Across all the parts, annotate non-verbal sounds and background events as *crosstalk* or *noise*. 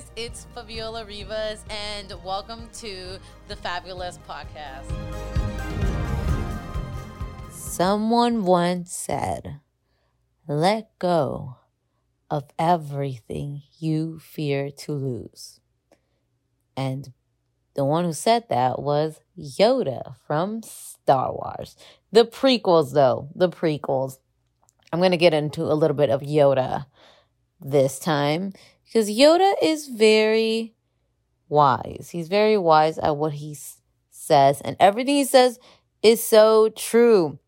guys, it's Faviola Rivas, and welcome to the Fabulous Podcast. Someone once said, Let go of everything you fear to lose. And the one who said that was Yoda from Star Wars. The prequels, though, the prequels. I'm going to get into a little bit of Yoda this time because Yoda is very wise. He's very wise at what he says, and everything he says is so true.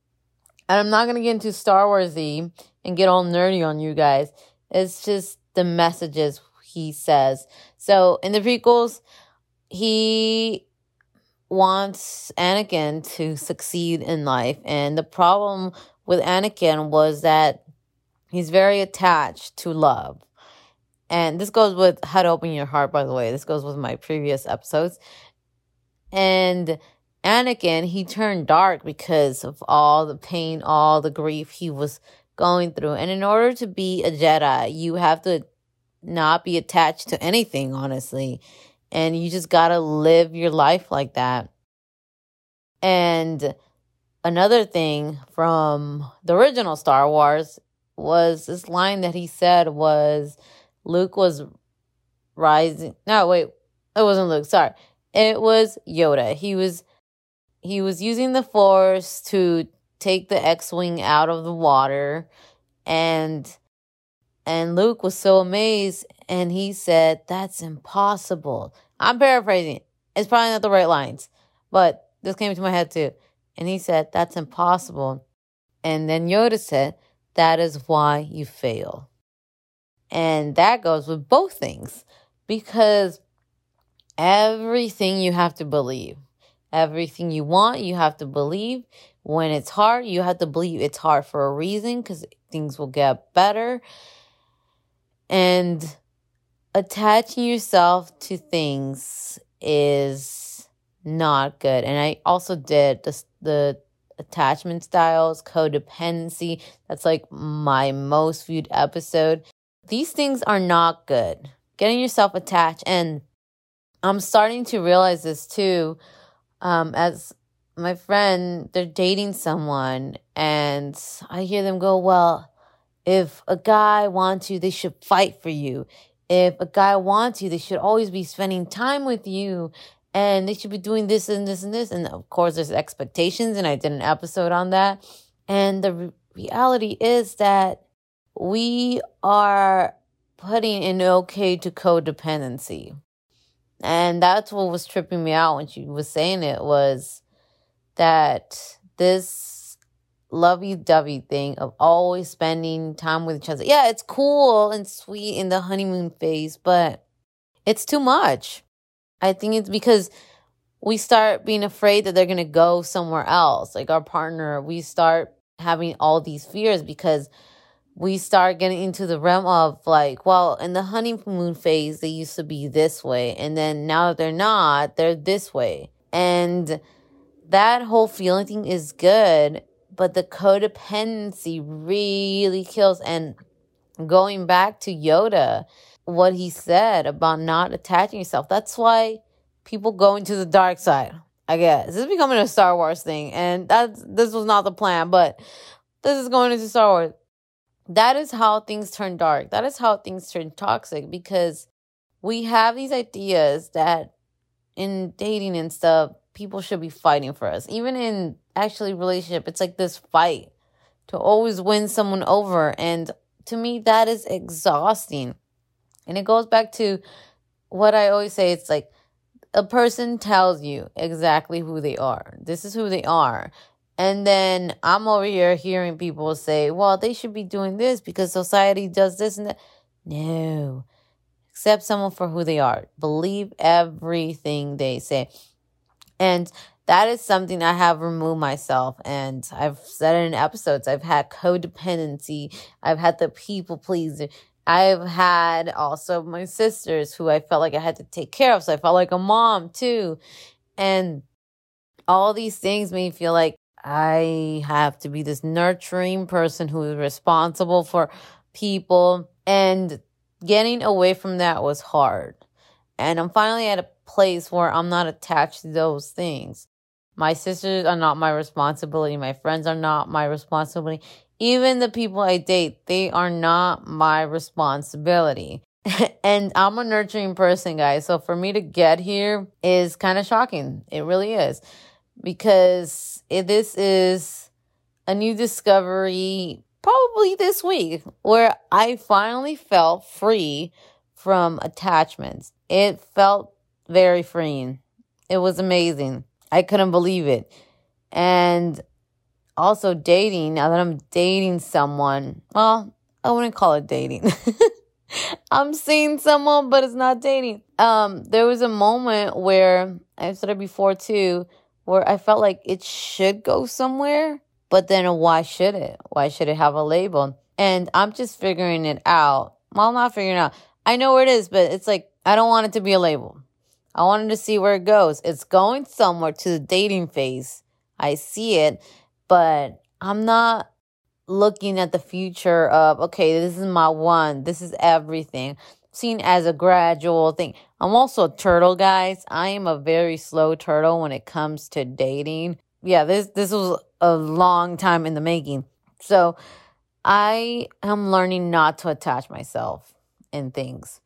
And I'm not going to get into Star Warsy and get all nerdy on you guys. It's just the messages he says. So in the prequels, he wants Anakin to succeed in life. And the problem with Anakin was that he's very attached to love. And this goes with how to open your heart, by the way. This goes with my previous episodes. And Anakin, he turned dark because of all the pain, all the grief he was going through. And in order to be a Jedi, you have to not be attached to anything, honestly. And you just gotta live your life like that. And another thing from the original Star Wars was this line that he said was Luke was rising. No, wait, it wasn't Luke. Sorry, it was Yoda. He was he was using the Force to take the X-wing out of the water, and and Luke was so amazed, and he said, "That's impossible." I'm paraphrasing. It's probably not the right lines, but this came to my head too. And he said, That's impossible. And then Yoda said, That is why you fail. And that goes with both things because everything you have to believe, everything you want, you have to believe. When it's hard, you have to believe it's hard for a reason because things will get better. And attaching yourself to things is not good. And I also did the, the attachment styles, codependency. That's like my most viewed episode. These things are not good. Getting yourself attached. And I'm starting to realize this too. Um, as my friend, they're dating someone, and I hear them go, Well, if a guy wants you, they should fight for you. If a guy wants you, they should always be spending time with you and they should be doing this and this and this. And of course, there's expectations, and I did an episode on that. And the re- reality is that we are putting an okay to codependency. And that's what was tripping me out when she was saying it was that this lovey dovey thing of always spending time with each other. Yeah, it's cool and sweet in the honeymoon phase, but it's too much. I think it's because we start being afraid that they're going to go somewhere else. Like our partner, we start having all these fears because we start getting into the realm of like, well, in the honeymoon phase, they used to be this way. And then now that they're not, they're this way. And that whole feeling thing is good, but the codependency really kills. And going back to Yoda, what he said about not attaching yourself. That's why people go into the dark side. I guess this is becoming a Star Wars thing, and that's this was not the plan, but this is going into Star Wars. That is how things turn dark. That is how things turn toxic because we have these ideas that in dating and stuff, people should be fighting for us. Even in actually relationship, it's like this fight to always win someone over, and to me, that is exhausting. And it goes back to what I always say it's like a person tells you exactly who they are. This is who they are. And then I'm over here hearing people say, well, they should be doing this because society does this and that. No. Accept someone for who they are. Believe everything they say. And that is something I have removed myself. And I've said it in episodes. I've had codependency. I've had the people pleaser. I've had also my sisters who I felt like I had to take care of. So I felt like a mom too. And all these things made me feel like I have to be this nurturing person who is responsible for people. And getting away from that was hard. And I'm finally at a place where I'm not attached to those things. My sisters are not my responsibility. My friends are not my responsibility. Even the people I date, they are not my responsibility. *laughs* and I'm a nurturing person, guys. So for me to get here is kind of shocking. It really is. Because this is a new discovery probably this week where I finally felt free from attachments. It felt very freeing. It was amazing. I couldn't believe it. And also dating, now that I'm dating someone, well, I wouldn't call it dating. *laughs* I'm seeing someone, but it's not dating. Um, there was a moment where I've said it before too, where I felt like it should go somewhere, but then why should it? Why should it have a label? And I'm just figuring it out. Well, I'm not figuring out. I know where it is, but it's like I don't want it to be a label. I wanted to see where it goes. It's going somewhere to the dating phase. I see it, but I'm not looking at the future of, okay, this is my one, this is everything. Seen as a gradual thing. I'm also a turtle, guys. I am a very slow turtle when it comes to dating. Yeah, this this was a long time in the making. So I am learning not to attach myself in things.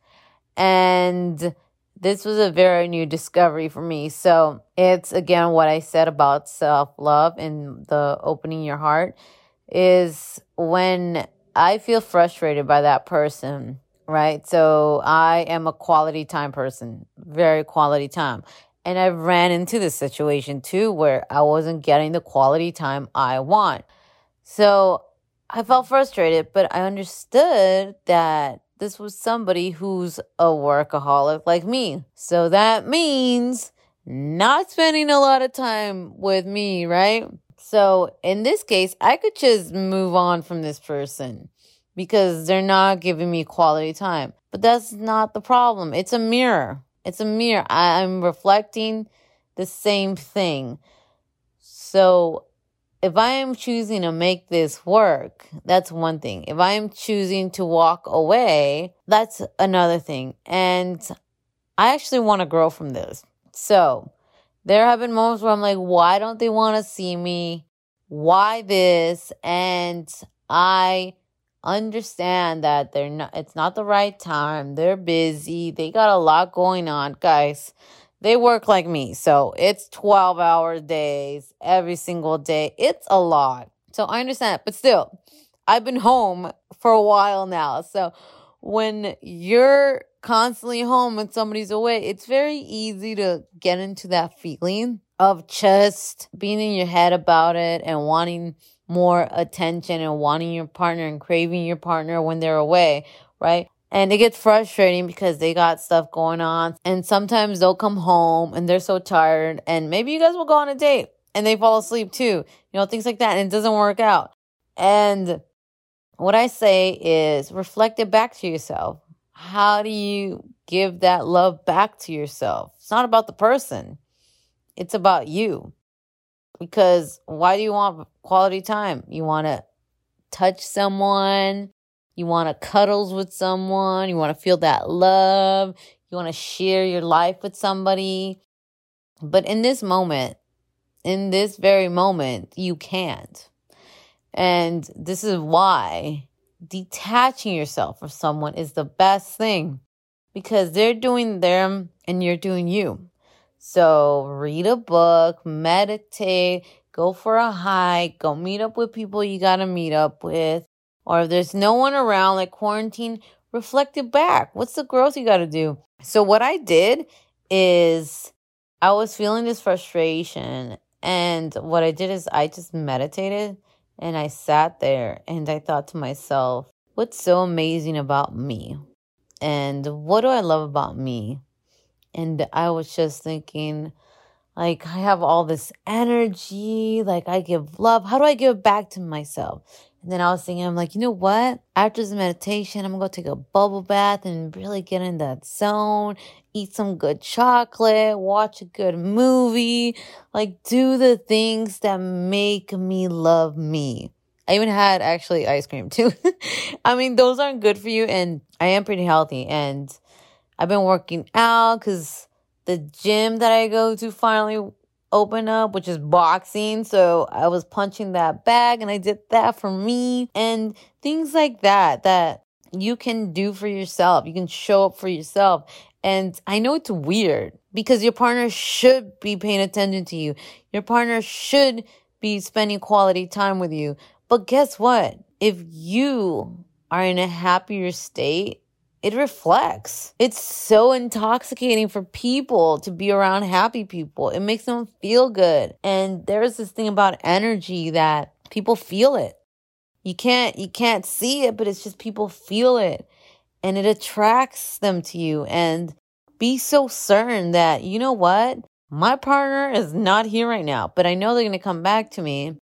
And this was a very new discovery for me. So it's again what I said about self love and the opening your heart is when I feel frustrated by that person, right? So I am a quality time person, very quality time. And I ran into this situation too where I wasn't getting the quality time I want. So I felt frustrated, but I understood that this was somebody who's a workaholic like me. So that means not spending a lot of time with me, right? So in this case, I could just move on from this person because they're not giving me quality time. But that's not the problem. It's a mirror. It's a mirror. I'm reflecting the same thing. So if I am choosing to make this work, that's one thing. If I am choosing to walk away, that's another thing. And I actually want to grow from this. So there have been moments where I'm like, why don't they want to see me? Why this? And I understand that they're not, it's not the right time. They're busy. They got a lot going on. Guys, they work like me. So it's 12 hour days every single day. It's a lot. So I understand, but still, I've been home for a while now. So when you're constantly home and somebody's away, it's very easy to get into that feeling of just being in your head about it and wanting more attention and wanting your partner and craving your partner when they're away, right? And it gets frustrating because they got stuff going on. And sometimes they'll come home and they're so tired. And maybe you guys will go on a date and they fall asleep too. You know, things like that. And it doesn't work out. And what I say is reflect it back to yourself how do you give that love back to yourself? It's not about the person, it's about you. Because why do you want quality time? You want to touch someone, you want to cuddles with someone, you want to feel that love, you want to share your life with somebody. But in this moment, in this very moment, you can't. And this is why detaching yourself from someone is the best thing because they're doing them and you're doing you. So read a book, meditate, go for a hike, go meet up with people you got to meet up with. Or if there's no one around, like quarantine, reflect it back. What's the growth you got to do? So what I did is I was feeling this frustration. And what I did is I just meditated and I sat there and I thought to myself, what's so amazing about me? And what do I love about me? And I was just thinking, like, I have all this energy, like, I give love. How do I give back to myself? And then I was thinking, I'm like, you know what? After this meditation, I'm gonna go take a bubble bath and really get in that zone, eat some good chocolate, watch a good movie, like do the things that make me love me. I even had actually ice cream too. *laughs* I mean, those aren't good for you and I am pretty healthy and I've been working out because the gym that I go to finally opened up, which is boxing. So I was punching that bag and I did that for me and things like that that you can do for yourself. You can show up for yourself. And I know it's weird because your partner should be paying attention to you. Your partner should be spending quality time with you. But guess what? If you are in a happier state, it reflects. It's so intoxicating for people to be around happy people. It makes them feel good. And there's this thing about energy that people feel it. You can't you can't see it, but it's just people feel it and it attracts them to you and be so certain that you know what? My partner is not here right now, but I know they're going to come back to me.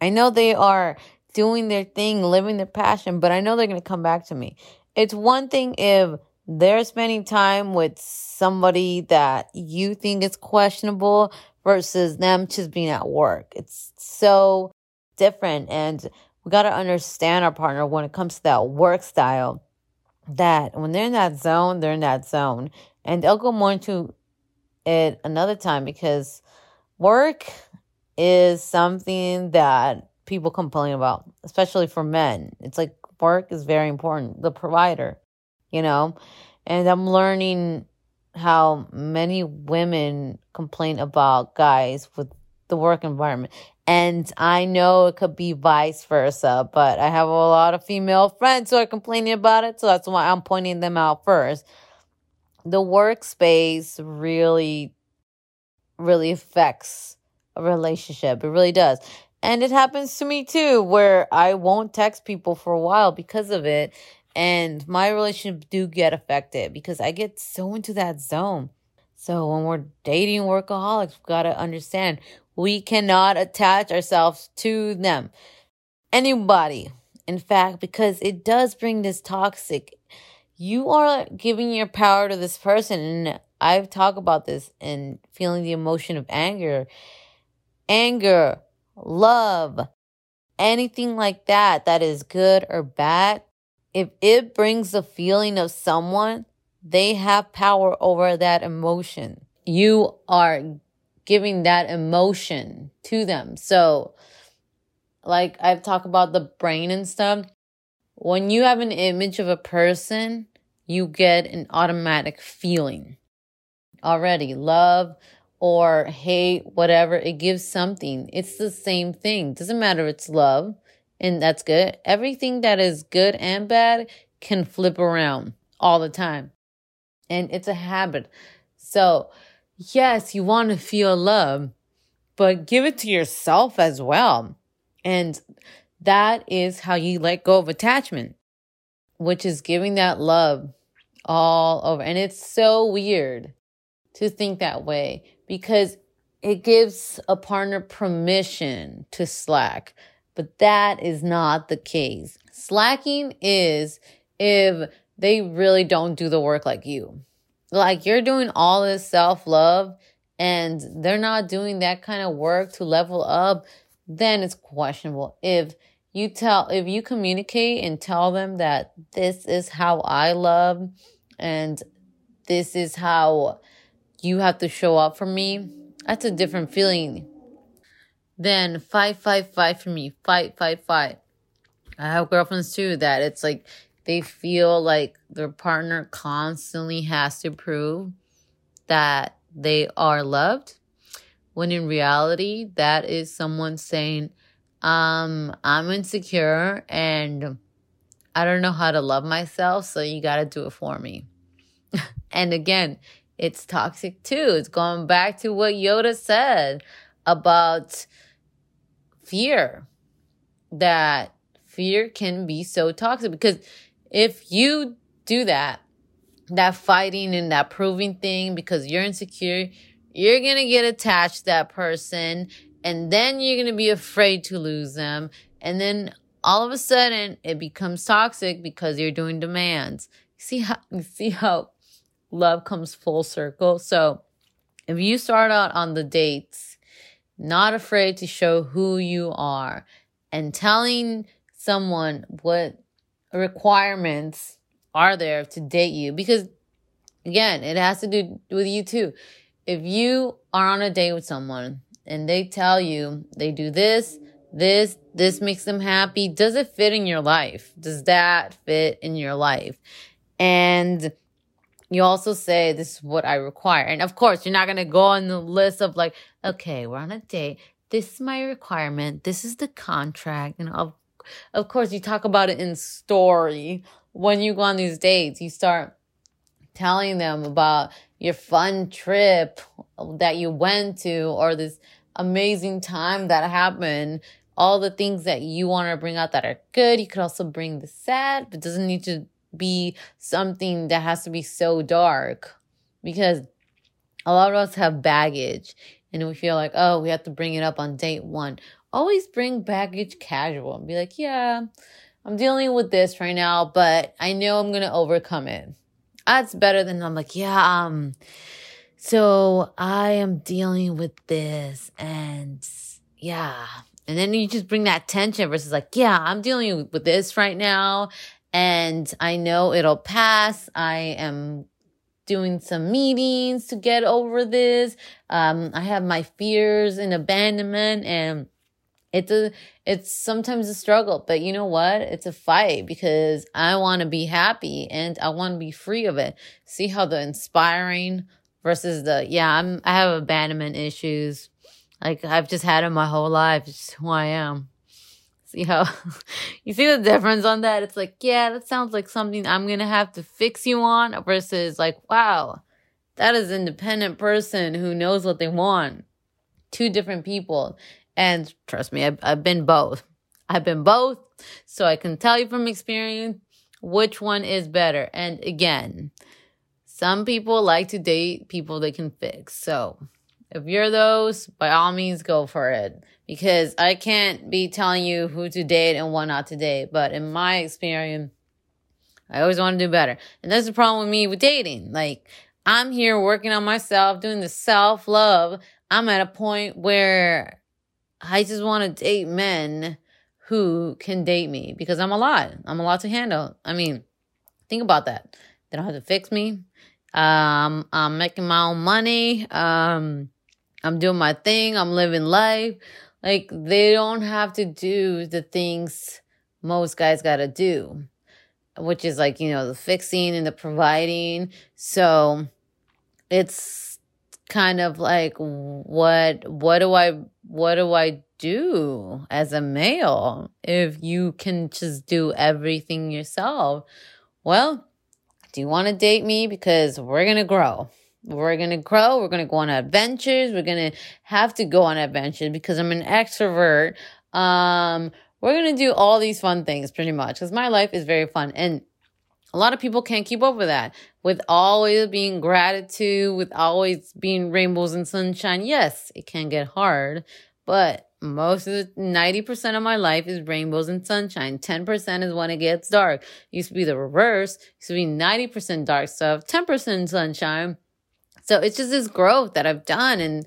I know they are doing their thing, living their passion, but I know they're going to come back to me. It's one thing if they're spending time with somebody that you think is questionable versus them just being at work. It's so different. And we got to understand our partner when it comes to that work style that when they're in that zone, they're in that zone. And they'll go more into it another time because work is something that people complain about, especially for men. It's like work is very important, the provider, you know? And I'm learning how many women complain about guys with the work environment. And I know it could be vice versa, but I have a lot of female friends who are complaining about it. So that's why I'm pointing them out first. The workspace really, really affects a relationship. It really does. And it happens to me too, where I won't text people for a while because of it. And my relationship do get affected because I get so into that zone. So when we're dating workaholics, we gotta understand we cannot attach ourselves to them. Anybody. In fact, because it does bring this toxic. You are giving your power to this person. And I've talked about this and feeling the emotion of anger. Anger love, anything like that that is good or bad, if it brings the feeling of someone, they have power over that emotion. You are giving that emotion to them. So, like I've talked about the brain and stuff, when you have an image of a person, you get an automatic feeling already love or hate, whatever, it gives something. It's the same thing. Doesn't matter it's love, and that's good. Everything that is good and bad can flip around all the time. And it's a habit. So, yes, you want to feel love, but give it to yourself as well. And that is how you let go of attachment, which is giving that love all over. And it's so weird to think that way because it gives a partner permission to slack. But that is not the case. Slacking is if they really don't do the work like you. Like you're doing all this self love and they're not doing that kind of work to level up, then it's questionable. If you tell, if you communicate and tell them that this is how I love and this is how you have to show up for me, that's a different feeling than fight, fight, fight for me. Fight, fight, fight. I have girlfriends too that it's like they feel like their partner constantly has to prove that they are loved. When in reality, that is someone saying, um, I'm insecure and I don't know how to love myself, so you got to do it for me. *laughs* and again, it's toxic too. It's going back to what Yoda said about fear. That fear can be so toxic because if you do that, that fighting and that proving thing because you're insecure, you're going to get attached to that person and then you're going to be afraid to lose them. And then all of a sudden it becomes toxic because you're doing demands. See how, *laughs* see how love comes full circle. So if you start out on the dates, not afraid to show who you are and telling someone what requirements are there to date you because again, it has to do with you too. If you are on a date with someone and they tell you they do this, this, this makes them happy, does it fit in your life? Does that fit in your life? And you also say this is what I require. And of course, you're not going to go on the list of like, okay, we're on a date. This is my requirement. This is the contract. And of, of course, you talk about it in story. When you go on these dates, you start telling them about your fun trip that you went to or this amazing time that happened all the things that you want to bring out that are good you could also bring the sad but doesn't need to be something that has to be so dark because a lot of us have baggage and we feel like oh we have to bring it up on date one always bring baggage casual and be like yeah i'm dealing with this right now but i know i'm gonna overcome it that's better than I'm like, yeah, um, so I am dealing with this and yeah. And then you just bring that tension versus like, yeah, I'm dealing with this right now and I know it'll pass. I am doing some meetings to get over this. Um, I have my fears and abandonment and it's a it's sometimes a struggle but you know what? It's a fight because i want to be happy and i want to be free of it. See how the inspiring versus the yeah i'm i have abandonment issues. Like i've just had them my whole life. It's who i am *laughs* see how *laughs* you see the difference on that it's like yeah that sounds like something i'm gonna have to fix you on versus like wow that is independent person who knows what they want two different people and trust me, I've, I've been both. I've been both. So I can tell you from experience which one is better. And again, some people like to date people they can fix. So if you're those, by all means, go for it. Because I can't be telling you who to date and what not to date. But in my experience, I always want to do better. And that's the problem with me with dating. Like, I'm here working on myself, doing the self love. I'm at a point where I just want to date men who can date me because I'm a lot. I'm a lot to handle. I mean, think about that. They don't have to fix me. Um, I'm making my own money. Um, I'm doing my thing. I'm living life. Like they don't have to do the things most guys got to do, which is like, you know, the fixing and the providing. So it's kind of like what what do I what do I do as a male if you can just do everything yourself? Well, do you want to date me because we're going to grow. We're going to grow, we're going to go on adventures, we're going to have to go on adventures because I'm an extrovert. Um we're going to do all these fun things pretty much cuz my life is very fun and a lot of people can't keep up with that. With always being gratitude, with always being rainbows and sunshine. Yes, it can get hard, but most of the 90% of my life is rainbows and sunshine. 10% is when it gets dark. It used to be the reverse. It used to be 90% dark stuff, 10% sunshine. So it's just this growth that I've done. And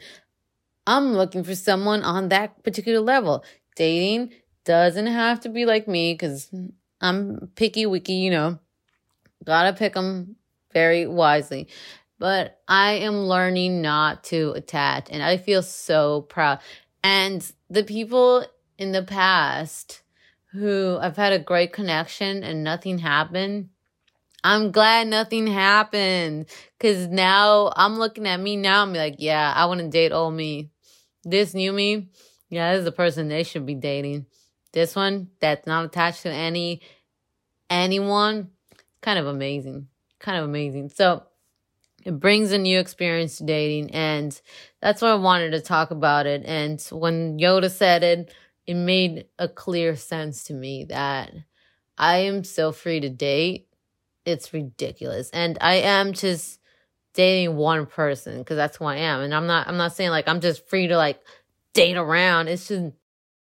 I'm looking for someone on that particular level. Dating doesn't have to be like me because I'm picky wicky, you know. Gotta pick them very wisely. But I am learning not to attach, and I feel so proud. And the people in the past who I've had a great connection and nothing happened, I'm glad nothing happened. Cause now I'm looking at me now, I'm like, yeah, I want to date old me. This new me, yeah, this is the person they should be dating. This one that's not attached to any anyone, kind of amazing. Kind of amazing. So it brings a new experience to dating and that's why I wanted to talk about it. And when Yoda said it, it made a clear sense to me that I am so free to date. It's ridiculous. And I am just dating one person because that's who I am. And I'm not I'm not saying like I'm just free to like date around. It's just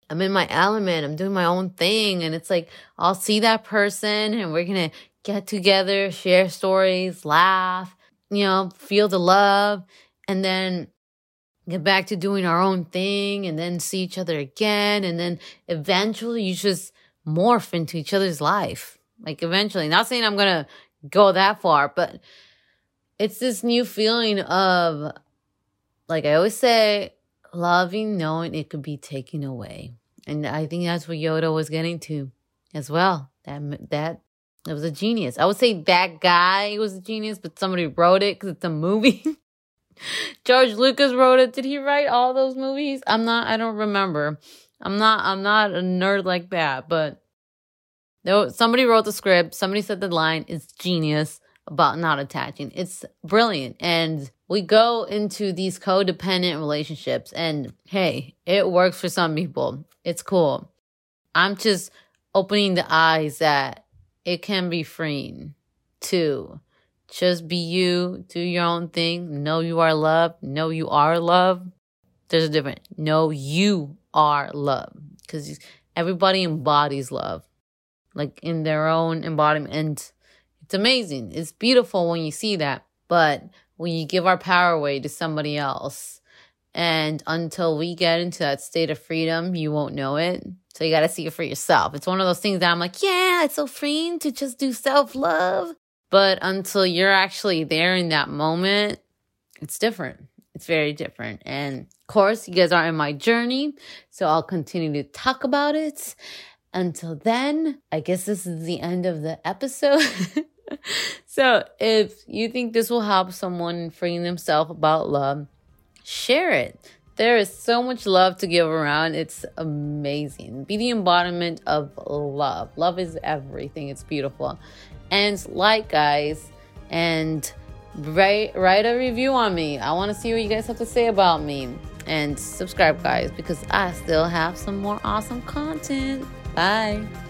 I'm in my element. I'm doing my own thing. And it's like I'll see that person and we're gonna get together, share stories, laugh, you know, feel the love, and then get back to doing our own thing and then see each other again. And then eventually you just morph into each other's life. Like eventually, not saying I'm going to go that far, but it's this new feeling of, like I always say, loving, knowing it could be taken away. And I think that's what Yoda was getting to as well. That, that, it was a genius. I would say that guy was a genius, but somebody wrote it because it's a movie. *laughs* George Lucas wrote it. Did he write all those movies? I'm not, I don't remember. I'm not, I'm not a nerd like that, but no, somebody wrote the script. Somebody said the line. It's genius about not attaching. It's brilliant. And we go into these codependent relationships and hey, it works for some people. It's cool. I'm just opening the eyes that it can be freeing too. Just be you, do your own thing, know you are loved, know you are loved. There's a difference. Know you are loved because everybody embodies love, like in their own embodiment. And it's amazing. It's beautiful when you see that. But when you give our power away to somebody else, and until we get into that state of freedom, you won't know it. So you got to see it for yourself. It's one of those things that I'm like, yeah, it's so freeing to just do self love. But until you're actually there in that moment, it's different. It's very different. And of course, you guys are in my journey. So I'll continue to talk about it. Until then, I guess this is the end of the episode. *laughs* so if you think this will help someone freeing themselves about love, share it. There is so much love to give around. It's amazing. Be the embodiment of love. Love is everything. It's beautiful and like guys and write write a review on me. I want to see what you guys have to say about me and subscribe guys because I still have some more awesome content. Bye.